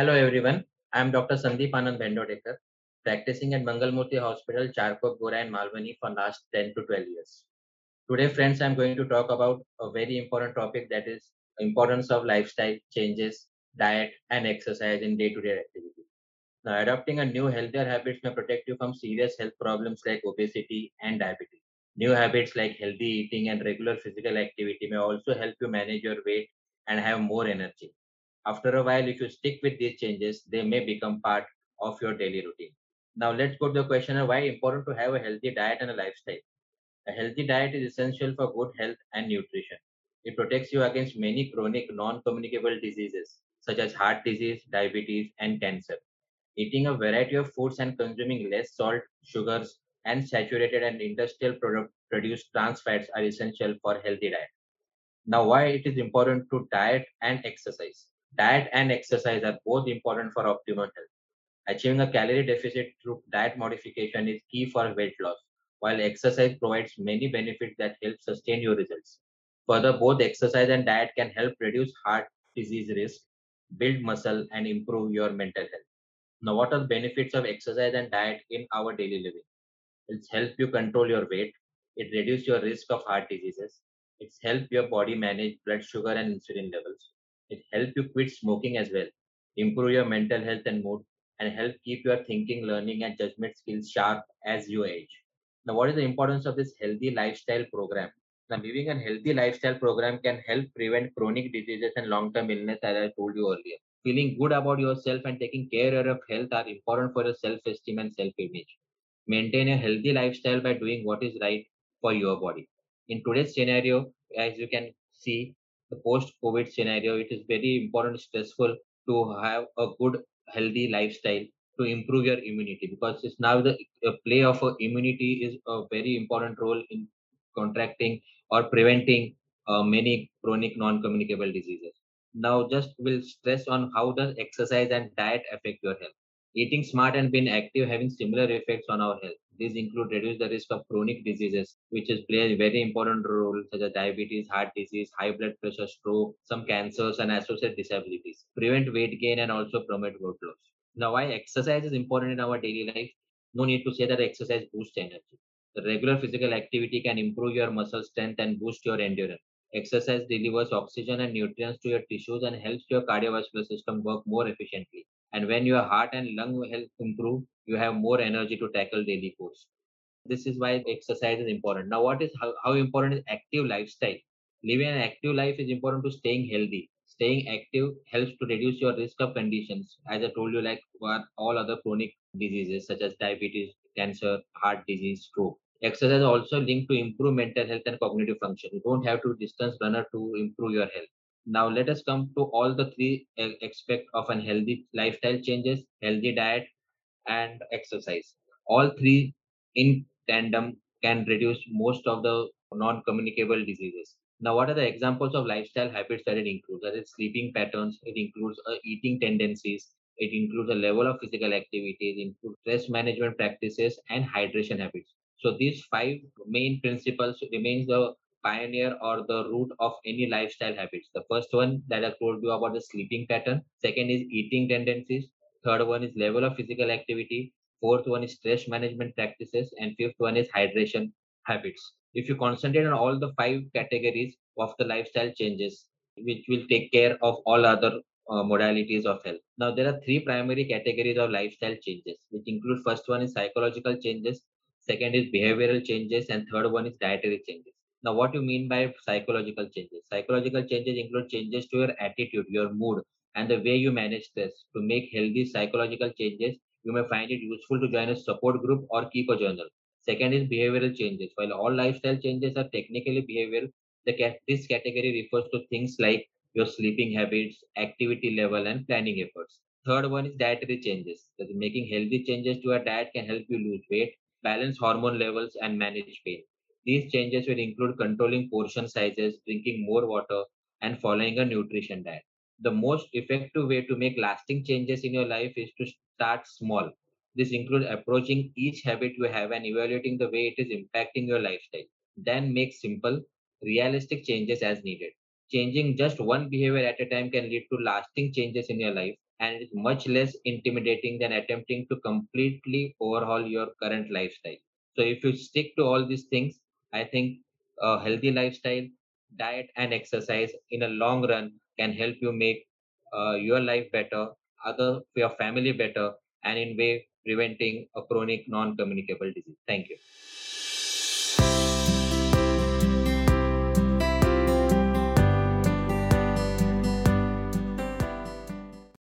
Hello everyone, I am Dr. Sandeep Anand Bendodekar, practicing at Mangalmurthy Hospital, Charkop, Gora and Malvani for last 10 to 12 years. Today friends, I am going to talk about a very important topic that is importance of lifestyle changes, diet and exercise in day-to-day -day activity. Now adopting a new healthier habits may protect you from serious health problems like obesity and diabetes. New habits like healthy eating and regular physical activity may also help you manage your weight and have more energy. After a while, if you stick with these changes, they may become part of your daily routine. Now let's go to the question of why important to have a healthy diet and a lifestyle. A healthy diet is essential for good health and nutrition. It protects you against many chronic non-communicable diseases such as heart disease, diabetes, and cancer. Eating a variety of foods and consuming less salt, sugars, and saturated and industrial product produced trans fats are essential for healthy diet. Now, why it is important to diet and exercise? Diet and exercise are both important for optimal health. Achieving a calorie deficit through diet modification is key for weight loss, while exercise provides many benefits that help sustain your results. Further, both exercise and diet can help reduce heart disease risk, build muscle, and improve your mental health. Now, what are the benefits of exercise and diet in our daily living? It helps you control your weight. It reduces your risk of heart diseases. It helps your body manage blood sugar and insulin levels. It helps you quit smoking as well, improve your mental health and mood, and help keep your thinking, learning, and judgment skills sharp as you age. Now, what is the importance of this healthy lifestyle program? Now, living a healthy lifestyle program can help prevent chronic diseases and long-term illness, as I told you earlier. Feeling good about yourself and taking care of health are important for your self-esteem and self-image. Maintain a healthy lifestyle by doing what is right for your body. In today's scenario, as you can see, the post-COVID scenario, it is very important, stressful to have a good, healthy lifestyle to improve your immunity because it's now the play of immunity is a very important role in contracting or preventing uh, many chronic non-communicable diseases. Now, just will stress on how does exercise and diet affect your health. Eating smart and being active having similar effects on our health. These include reduce the risk of chronic diseases, which is play a very important role such as diabetes, heart disease, high blood pressure, stroke, some cancers and associated disabilities. Prevent weight gain and also promote weight loss. Now, why exercise is important in our daily life? No need to say that exercise boosts energy. The regular physical activity can improve your muscle strength and boost your endurance. Exercise delivers oxygen and nutrients to your tissues and helps your cardiovascular system work more efficiently. And when your heart and lung health improve, you have more energy to tackle daily chores. This is why exercise is important. Now, what is how, how important is active lifestyle? Living an active life is important to staying healthy. Staying active helps to reduce your risk of conditions, as I told you, like what all other chronic diseases such as diabetes, cancer, heart disease, stroke. Exercise also linked to improve mental health and cognitive function. You don't have to distance runner to improve your health. Now let us come to all the three aspects of an healthy lifestyle changes, healthy diet, and exercise. All three in tandem can reduce most of the non-communicable diseases. Now, what are the examples of lifestyle habits that it includes? That is sleeping patterns, it includes uh, eating tendencies, it includes a level of physical activities, it includes stress management practices and hydration habits. So these five main principles remains the pioneer or the root of any lifestyle habits. The first one that I told you about the sleeping pattern. Second is eating tendencies. Third one is level of physical activity. Fourth one is stress management practices. And fifth one is hydration habits. If you concentrate on all the five categories of the lifestyle changes, which will take care of all other uh, modalities of health. Now, there are three primary categories of lifestyle changes, which include first one is psychological changes, second is behavioral changes, and third one is dietary changes. Now, what you mean by psychological changes? Psychological changes include changes to your attitude, your mood, and the way you manage stress. To make healthy psychological changes, you may find it useful to join a support group or keep a journal. Second is behavioral changes. While all lifestyle changes are technically behavioral, the, this category refers to things like your sleeping habits, activity level, and planning efforts. Third one is dietary changes. That making healthy changes to your diet can help you lose weight, balance hormone levels, and manage pain. These changes will include controlling portion sizes, drinking more water, and following a nutrition diet. The most effective way to make lasting changes in your life is to start small. This includes approaching each habit you have and evaluating the way it is impacting your lifestyle. Then make simple, realistic changes as needed. Changing just one behavior at a time can lead to lasting changes in your life and it is much less intimidating than attempting to completely overhaul your current lifestyle. So if you stick to all these things, I think a healthy lifestyle, diet, and exercise in a long run can help you make uh, your life better, other your family better, and in way preventing a chronic non-communicable disease. Thank you.